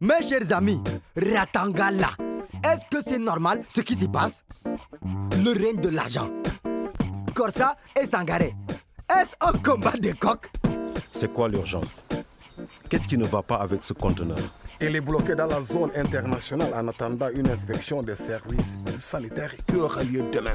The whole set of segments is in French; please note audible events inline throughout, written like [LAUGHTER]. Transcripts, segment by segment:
Mes chers amis, Ratangala, est-ce que c'est normal ce qui s'y passe? Le règne de l'argent. Corsa et Sangaré, est-ce un combat de coq? C'est quoi l'urgence? Qu'est-ce qui ne va pas avec ce conteneur? Il est bloqué dans la zone internationale en attendant une inspection des services sanitaires qui aura lieu demain.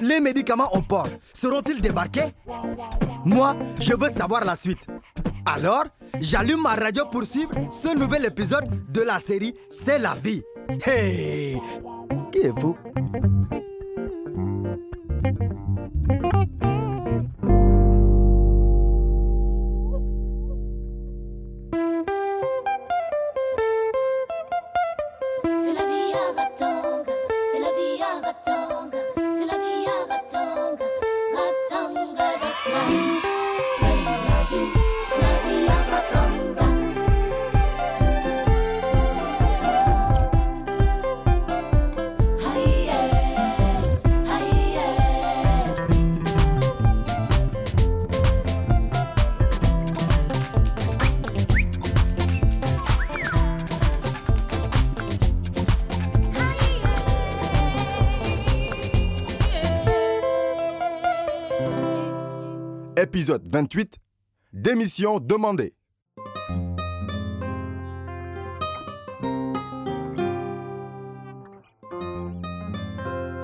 Les médicaments au port seront-ils débarqués? Moi, je veux savoir la suite. Alors, j'allume ma radio pour suivre ce nouvel épisode de la série C'est la vie. Hey Qui est vous Épisode 28. Démission demandée.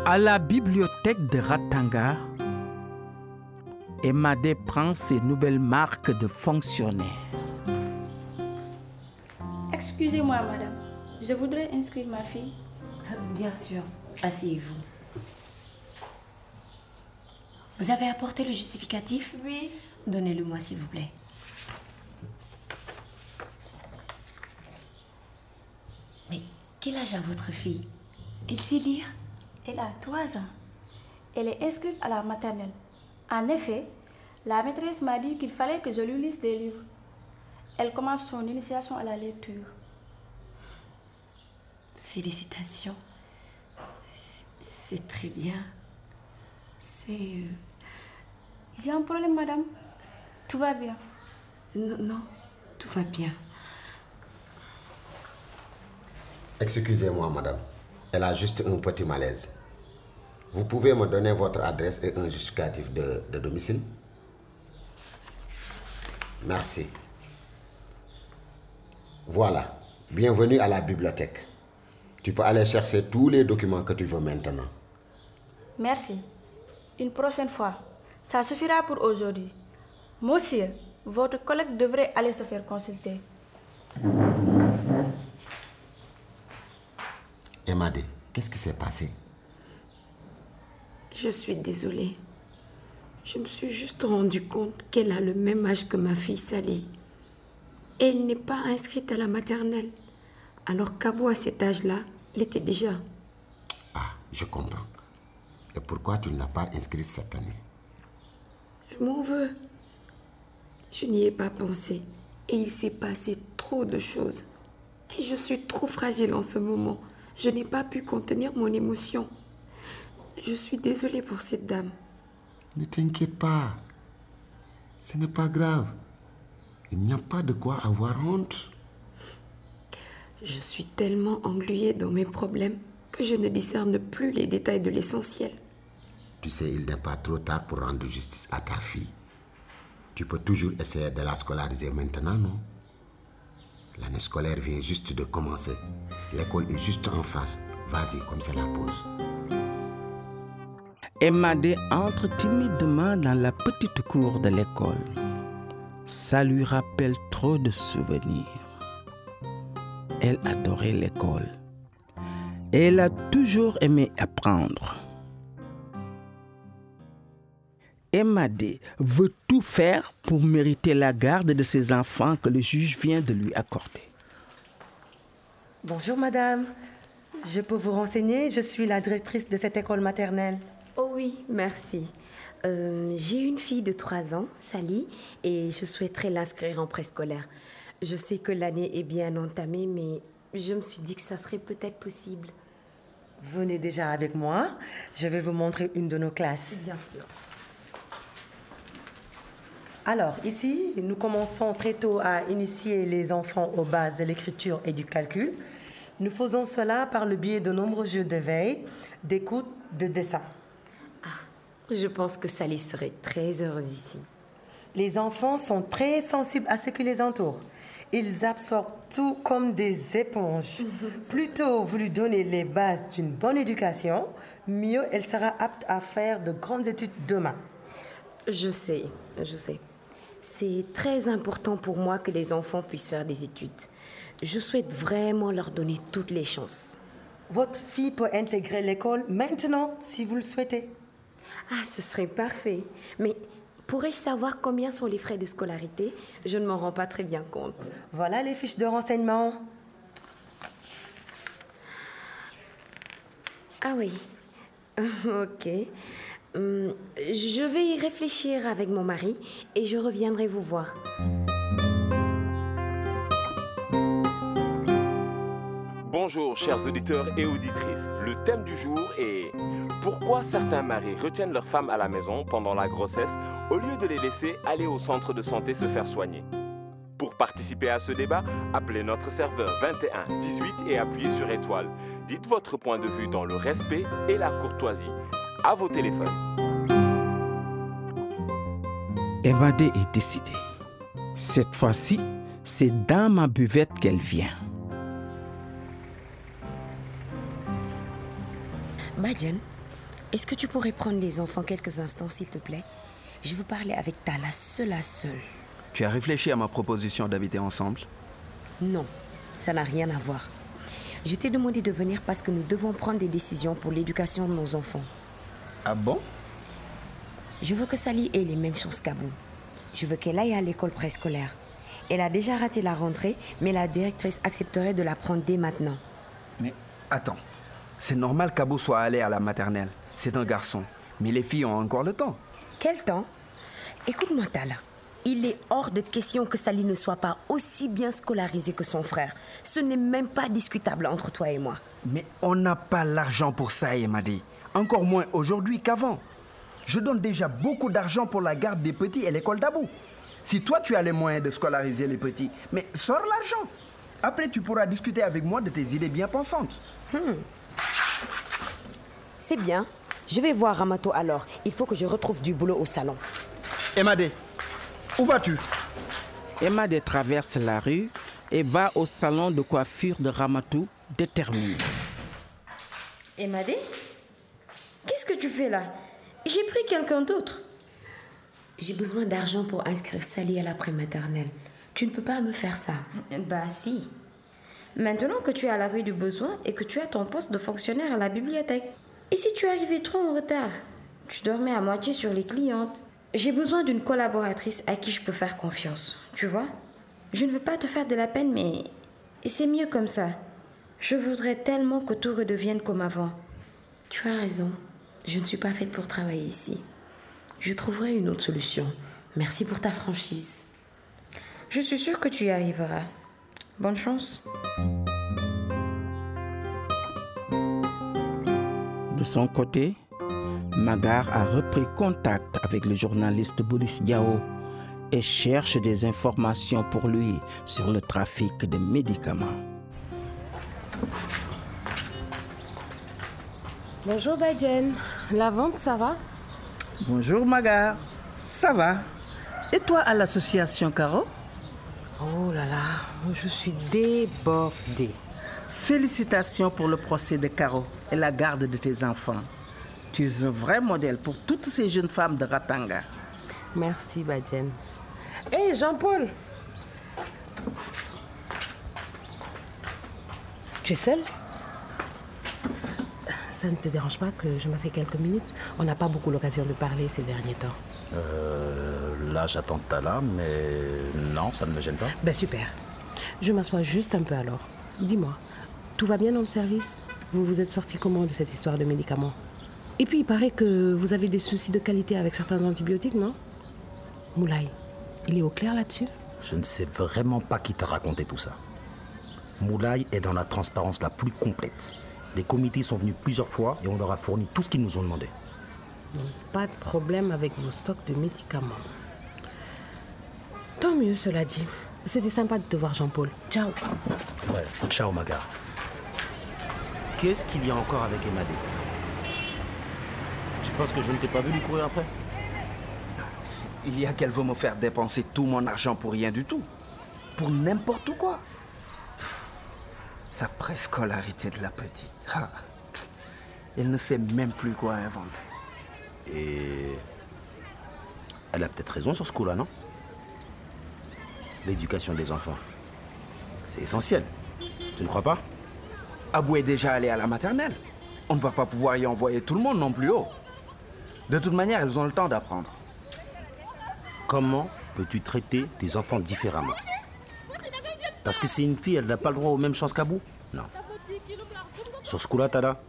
À la bibliothèque de Ratanga, Emadé prend ses nouvelles marques de fonctionnaire. Excusez-moi, madame. Je voudrais inscrire ma fille. Bien sûr. Asseyez-vous. Vous avez apporté le justificatif? Oui. Donnez-le-moi, s'il vous plaît. Mais quel âge a votre fille? Elle sait lire? Elle a 3 ans. Elle est inscrite à la maternelle. En effet, la maîtresse m'a dit qu'il fallait que je lui lise des livres. Elle commence son initiation à la lecture. Félicitations. C'est- C'est très bien. C'est... Il y a un problème, madame Tout va bien. Non, non, tout va bien. Excusez-moi, madame. Elle a juste un petit malaise. Vous pouvez me donner votre adresse et un justificatif de, de domicile? Merci. Voilà. Bienvenue à la bibliothèque. Tu peux aller chercher tous les documents que tu veux maintenant. Merci. Une prochaine fois. Ça suffira pour aujourd'hui. Monsieur, votre collègue devrait aller se faire consulter. Emadé, qu'est-ce qui s'est passé? Je suis désolée. Je me suis juste rendu compte qu'elle a le même âge que ma fille Sally. Elle n'est pas inscrite à la maternelle. Alors qu'Abou, à cet âge-là, elle était déjà. Ah, je comprends. Et pourquoi tu ne l'as pas inscrite cette année? Je m'en veux. Je n'y ai pas pensé. Et il s'est passé trop de choses. Et je suis trop fragile en ce moment. Je n'ai pas pu contenir mon émotion. Je suis désolée pour cette dame. Ne t'inquiète pas. Ce n'est pas grave. Il n'y a pas de quoi avoir honte. Je suis tellement engluée dans mes problèmes que je ne discerne plus les détails de l'essentiel. Tu sais, il n'est pas trop tard pour rendre justice à ta fille. Tu peux toujours essayer de la scolariser maintenant, non? L'année scolaire vient juste de commencer. L'école est juste en face. Vas-y, comme c'est la pause. Emadé entre timidement dans la petite cour de l'école. Ça lui rappelle trop de souvenirs. Elle adorait l'école. Elle a toujours aimé apprendre. Emadé veut tout faire pour mériter la garde de ses enfants que le juge vient de lui accorder. Bonjour madame. Je peux vous renseigner, je suis la directrice de cette école maternelle. Oh oui, merci. Euh, J'ai une fille de 3 ans, Sally, et je souhaiterais l'inscrire en préscolaire. Je sais que l'année est bien entamée, mais je me suis dit que ça serait peut-être possible. Venez déjà avec moi, je vais vous montrer une de nos classes. Bien sûr. Alors, ici, nous commençons très tôt à initier les enfants aux bases de l'écriture et du calcul. Nous faisons cela par le biais de nombreux jeux de veille, d'écoute, de dessin. Je pense que Sally serait très heureuse ici. Les enfants sont très sensibles à ce qui les entoure. Ils absorbent tout comme des éponges. [LAUGHS] Plutôt vous lui donnez les bases d'une bonne éducation, mieux elle sera apte à faire de grandes études demain. Je sais, je sais. C'est très important pour moi que les enfants puissent faire des études. Je souhaite vraiment leur donner toutes les chances. Votre fille peut intégrer l'école maintenant si vous le souhaitez. Ah, ce serait parfait. Mais pourrais-je savoir combien sont les frais de scolarité? Je ne m'en rends pas très bien compte. Voilà les fiches de renseignement. Ah oui. [LAUGHS] ok. Je vais y réfléchir avec mon mari et je reviendrai vous voir. Bonjour chers auditeurs et auditrices. Le thème du jour est Pourquoi certains maris retiennent leurs femmes à la maison pendant la grossesse au lieu de les laisser aller au centre de santé se faire soigner? Pour participer à ce débat, appelez notre serveur 21 18 et appuyez sur étoile. Dites votre point de vue dans le respect et la courtoisie. À vos téléphones. Emadé est décidée. Cette fois-ci, c'est dans ma buvette qu'elle vient. Badjan, est-ce que tu pourrais prendre les enfants quelques instants, s'il te plaît? Je veux parler avec Tala, seule à seule. Tu as réfléchi à ma proposition d'habiter ensemble? Non, ça n'a rien à voir. Je t'ai demandé de venir parce que nous devons prendre des décisions pour l'éducation de nos enfants. Ah bon? Je veux que Sally ait les mêmes chances qu'Abou. Je veux qu'elle aille à l'école préscolaire. Elle a déjà raté la rentrée, mais la directrice accepterait de la prendre dès maintenant. Mais attends, c'est normal qu'Abou soit allé à la maternelle. C'est un garçon. Mais les filles ont encore le temps. Quel temps? Écoute-moi, Tala. Il est hors de question que Sally ne soit pas aussi bien scolarisée que son frère. Ce n'est même pas discutable entre toi et moi. Mais on n'a pas l'argent pour ça, Emadi. Encore moins aujourd'hui qu'avant. Je donne déjà beaucoup d'argent pour la garde des petits et l'école d'Abou. Si toi tu as les moyens de scolariser les petits, mais sors l'argent. Après tu pourras discuter avec moi de tes idées bien pensantes. Hmm. C'est bien. Je vais voir Ramato alors. Il faut que je retrouve du boulot au salon. Emadé, où vas-tu? Emadé traverse la rue et va au salon de coiffure de Ramatou déterminé. Emadé Qu'est-ce que tu fais là? J'ai pris quelqu'un d'autre. J'ai besoin d'argent pour inscrire Sally à la prématernelle. Tu ne peux pas me faire ça. Bah si. Maintenant que tu es à l'abri du besoin et que tu as ton poste de fonctionnaire à la bibliothèque. Et si tu arrivais trop en retard? Tu dormais à moitié sur les clientes. J'ai besoin d'une collaboratrice à qui je peux faire confiance. Tu vois? Je ne veux pas te faire de la peine, mais c'est mieux comme ça. Je voudrais tellement que tout redevienne comme avant. Tu as raison. Je ne suis pas faite pour travailler ici. Je trouverai une autre solution. Merci pour ta franchise. Je suis sûre que tu y arriveras. Bonne chance. De son côté, Magar a repris contact avec le journaliste Boris Diao et cherche des informations pour lui sur le trafic de médicaments. Bonjour Badjen. La vente, ça va? Bonjour Magar, ça va Et toi à l'association Caro? Oh là là, je suis débordée. Félicitations pour le procès de Caro et la garde de tes enfants. Tu es un vrai modèle pour toutes ces jeunes femmes de Ratanga. Merci Badjen. Hé Jean-Paul Tu es seul Ça ne te dérange pas que je m'assieds quelques minutes? On n'a pas beaucoup l'occasion de parler ces derniers temps. Euh, là, j'attends Tala, mais non, ça ne me gêne pas. Ben super. Je m'assois juste un peu alors. Dis-moi, tout va bien dans le service? Vous vous êtes sorti comment de cette histoire de médicaments? Et puis il paraît que vous avez des soucis de qualité avec certains antibiotiques, non? Moulay, il est au clair là-dessus? Je ne sais vraiment pas qui t'a raconté tout ça. Moulay est dans la transparence la plus complète. Les comités sont venus plusieurs fois et on leur a fourni tout ce qu'ils nous ont demandé. Pas de problème avec vos stocks de médicaments. Tant mieux, cela dit. C'était sympa de te voir, Jean-Paul. Ciao. Ouais, ciao Maga. Qu'est-ce qu'il y a encore avec Emadé Tu penses que je ne t'ai pas vu lui courir après? Il y a qu'elle veut me faire dépenser tout mon argent pour rien du tout. Pour n'importe quoi. La préscolarité de la petite. Ah. Elle ne sait même plus quoi inventer. Et. Elle a peut-être raison sur ce coup-là, non? L'éducation des enfants. C'est essentiel. Tu ne crois pas? Abou est déjà allé à la maternelle. On ne va pas pouvoir y envoyer tout le monde non plus haut. De toute manière, elles ont le temps d'apprendre. Comment peux-tu traiter tes enfants différemment? Parce que c'est une fille, elle n'a pas le droit aux mêmes chances qu'Abou? Non. Sur ce coup-là, Tada,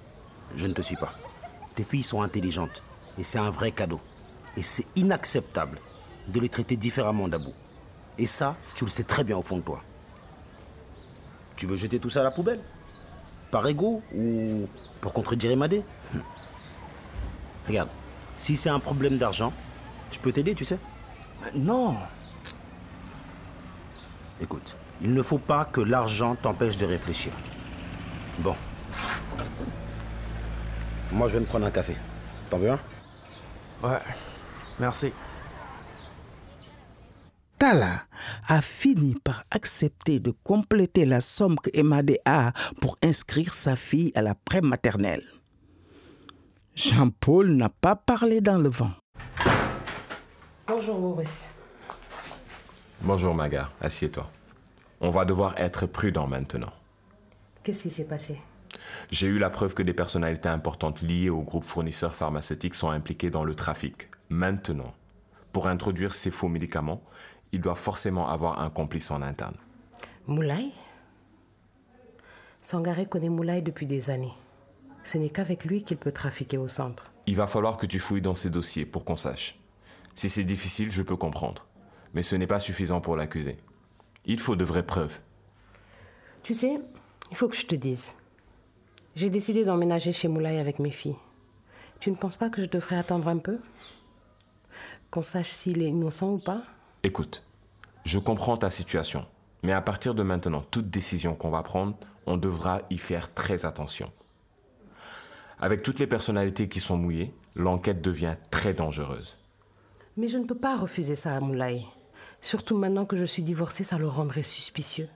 je ne te suis pas. Tes filles sont intelligentes et c'est un vrai cadeau. Et c'est inacceptable de les traiter différemment d'Abou. Et ça, tu le sais très bien au fond de toi. Tu veux jeter tout ça à la poubelle? Par ego ou pour contredire Emadé? Hum. Regarde, si c'est un problème d'argent, je peux t'aider, tu sais. non. Écoute, il ne faut pas que l'argent t'empêche de réfléchir. Bon. Moi, je vais me prendre un café. T'en veux un? Ouais, merci. Tala a fini par accepter de compléter la somme que Emadé a pour inscrire sa fille à la prématernelle. Jean-Paul n'a pas parlé dans le vent. Bonjour, Maurice. Bonjour Maga, assieds-toi. On va devoir être prudent maintenant. Qu'est-ce qui s'est passé? J'ai eu la preuve que des personnalités importantes liées au groupe fournisseur pharmaceutique sont impliquées dans le trafic. Maintenant, pour introduire ces faux médicaments, il doit forcément avoir un complice en interne. Moulay? Sangaré connaît Moulay depuis des années. Ce n'est qu'avec lui qu'il peut trafiquer au centre. Il va falloir que tu fouilles dans ces dossiers pour qu'on sache. Si c'est difficile, je peux comprendre. Mais ce n'est pas suffisant pour l'accuser. Il faut de vraies preuves. Tu sais, il faut que je te dise. J'ai décidé d'emménager chez Moulay avec mes filles. Tu ne penses pas que je devrais attendre un peu? Qu'on sache s'il est innocent ou pas? Écoute, je comprends ta situation, mais à partir de maintenant, toute décision qu'on va prendre, on devra y faire très attention. Avec toutes les personnalités qui sont mouillées, l'enquête devient très dangereuse. Mais je ne peux pas refuser ça à Moulay. Surtout maintenant que je suis divorcée, ça le rendrait suspicieux.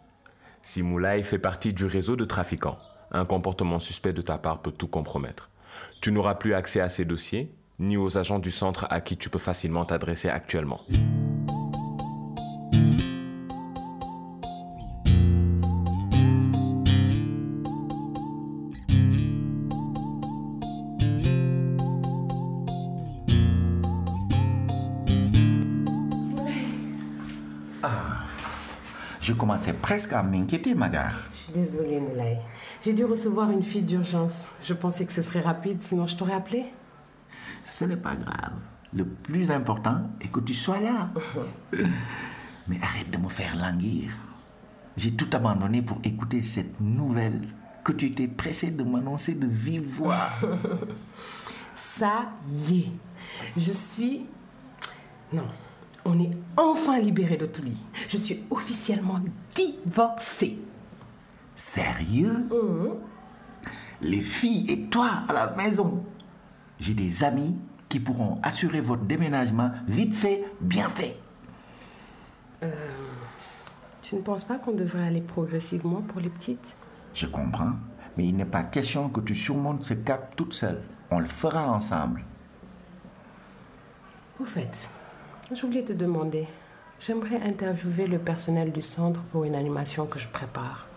Si Moulay fait partie du réseau de trafiquants, un comportement suspect de ta part peut tout compromettre. Tu n'auras plus accès à ces dossiers, ni aux agents du centre à qui tu peux facilement t'adresser actuellement. Commençais presque à m'inquiéter, Magar. Je suis désolée, Moulay. J'ai dû recevoir une fille d'urgence. Je pensais que ce serait rapide, sinon je t'aurais appelé. Ce n'est pas grave. Le plus important est que tu sois là. [LAUGHS] Mais arrête de me faire languir. J'ai tout abandonné pour écouter cette nouvelle que tu étais pressé de m'annoncer de vive voix. [LAUGHS] Ça y est. Je suis. Non. On est enfin libéré de Touli. Je suis officiellement divorcée. Sérieux? Les filles et toi à la maison. J'ai des amis qui pourront assurer votre déménagement vite fait, bien fait. Euh, tu ne penses pas qu'on devrait aller progressivement pour les petites? Je comprends, mais il n'est pas question que tu surmontes ce cap toute seule. On le fera ensemble. Au fait, je voulais te demander. J'aimerais interviewer le personnel du centre pour une animation que je prépare.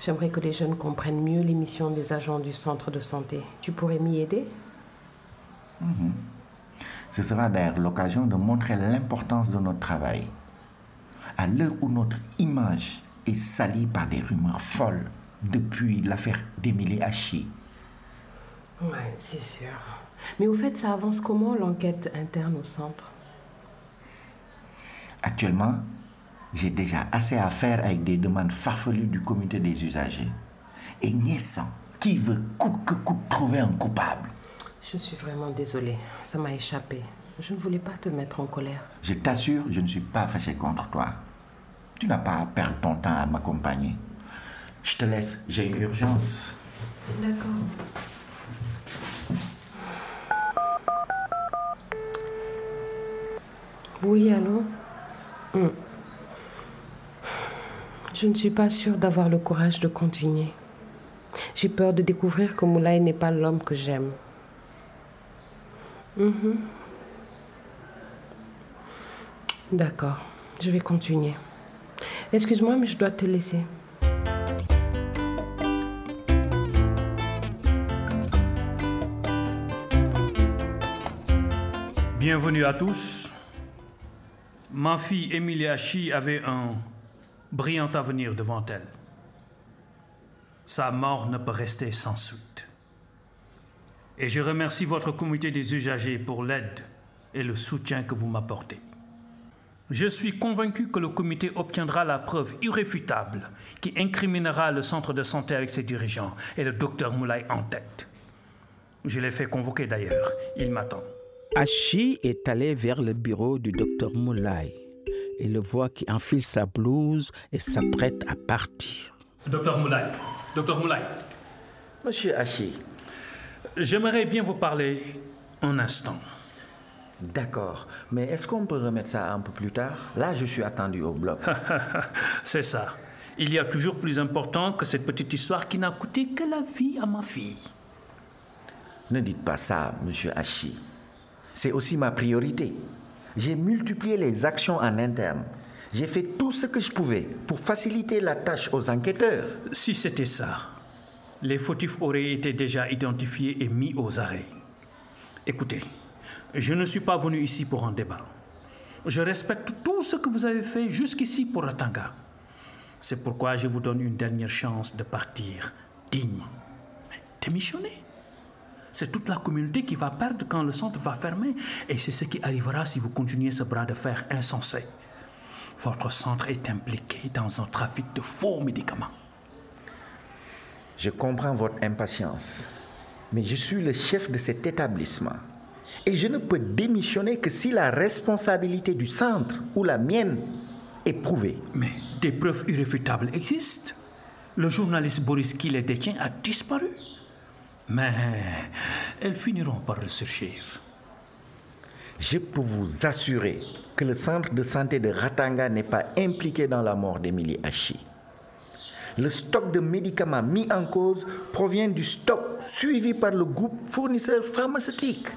J'aimerais que les jeunes comprennent mieux les missions des agents du centre de santé. Tu pourrais m'y aider? Mhm. Ce sera d'ailleurs l'occasion de montrer l'importance de notre travail. À l'heure où notre image est salie par des rumeurs folles depuis l'affaire d'Émilie Hachi, Ouais, c'est sûr. Mais au fait, ça avance comment l'enquête interne au centre? Actuellement, j'ai déjà assez à faire avec des demandes farfelues du comité des usagers. Et Niessan, qui veut coûte que coûte trouver un coupable. Je suis vraiment désolée. Ça m'a échappé. Je ne voulais pas te mettre en colère. Je t'assure, je ne suis pas fâché contre toi. Tu n'as pas à perdre ton temps à m'accompagner. Je te laisse, j'ai une urgence. D'accord. Oui, allô? Hmm. Je ne suis pas sûre d'avoir le courage de continuer. J'ai peur de découvrir que Moulay n'est pas l'homme que j'aime. Mhm. D'accord, je vais continuer. Excuse-moi, mais je dois te laisser. Bienvenue à tous. Ma fille Emilie Hachi avait un brillant avenir devant elle. Sa mort ne peut rester sans suite. Et je remercie votre comité des usagers pour l'aide et le soutien que vous m'apportez. Je suis convaincu que le comité obtiendra la preuve irréfutable qui incriminera le centre de santé avec ses dirigeants et le docteur Moulay en tête. Je l'ai fait convoquer d'ailleurs. Il m'attend. Hachi est allé vers le bureau du docteur Moulay et le voit qui enfile sa blouse et s'apprête à partir. Docteur Moulay, docteur Moulay, Monsieur Hachi, j'aimerais bien vous parler un instant. d'accord. Mais est-ce qu'on peut remettre ça un peu plus tard? Là, je suis attendu au bloc. [LAUGHS] C'est ça. Il y a toujours plus important que cette petite histoire qui n'a coûté que la vie à ma fille. Ne dites pas ça, monsieur Hachi. C'est aussi ma priorité. J'ai multiplié les actions en interne. J'ai fait tout ce que je pouvais pour faciliter la tâche aux enquêteurs. Si c'était ça, les fautifs auraient été déjà identifiés et mis aux arrêts. Écoutez, je ne suis pas venu ici pour un débat. Je respecte tout ce que vous avez fait jusqu'ici pour Ratanga. C'est pourquoi je vous donne une dernière chance de partir dignement. Mais Démissionnez. C'est toute la communauté qui va perdre quand le centre va fermer. Et c'est ce qui arrivera si vous continuez ce bras de fer insensé. Votre centre est impliqué dans un trafic de faux médicaments. Je comprends votre impatience, mais je suis le chef de cet établissement. Et je ne peux démissionner que si la responsabilité du centre ou la mienne est prouvée. Mais des preuves irréfutables existent. Le journaliste Boris qui les détient a disparu. Mais elles finiront par le surgir. Je peux vous assurer que le centre de santé de Ratanga n'est pas impliqué dans la mort d'Emilie Hachi. Le stock de médicaments mis en cause provient du stock suivi par le groupe fournisseur pharmaceutique.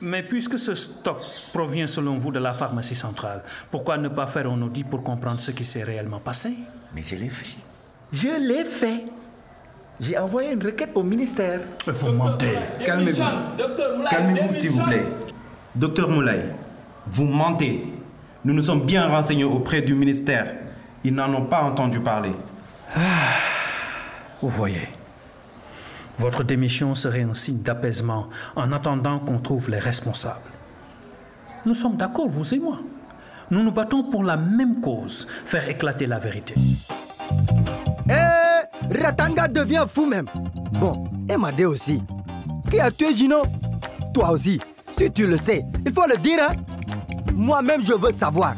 Mais puisque ce stock provient selon vous de la pharmacie centrale, pourquoi ne pas faire un audit pour comprendre ce qui s'est réellement passé? Mais je l'ai fait. Je l'ai fait. J'ai envoyé une requête au ministère. Vous mentez. Calmez-vous. Calmez-vous, s'il vous plaît. Docteur Moulay, vous mentez. Nous nous sommes bien renseignés auprès du ministère. Ils n'en ont pas entendu parler. Vous voyez, votre démission serait un signe d'apaisement en attendant qu'on trouve les responsables. Nous sommes d'accord, vous et moi. Nous nous battons pour la même cause, faire éclater la vérité. Ratanga devient fou même. Bon, et Madé aussi. Qui a tué Gino? Toi aussi. Si tu le sais, il faut le dire, hein Moi-même, je veux savoir.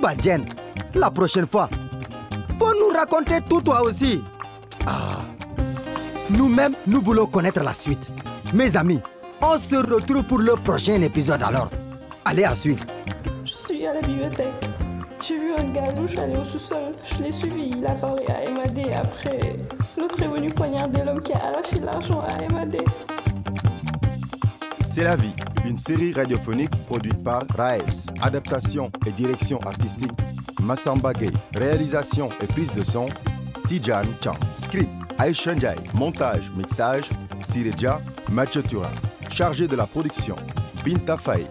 Badjen, la prochaine fois, faut nous raconter tout toi aussi. Ah. Nous-mêmes, nous voulons connaître la suite. Mes amis, on se retrouve pour le prochain épisode alors. Allez à suivre. Je suis à la bibliothèque. J'ai vu un gars louche aller au sous-sol. Je l'ai suivi. Il a parlé à MAD. Après, l'autre est venu poignarder l'homme qui a arraché l'argent à MAD. C'est la vie, une série radiophonique produite par Raes. Adaptation et direction artistique, Massamba Gay. Réalisation et prise de son, Tijan Chan. Script, Aisha. Montage, mixage, Sireja Mathieu Turin. Chargé de la production, Binta Faye.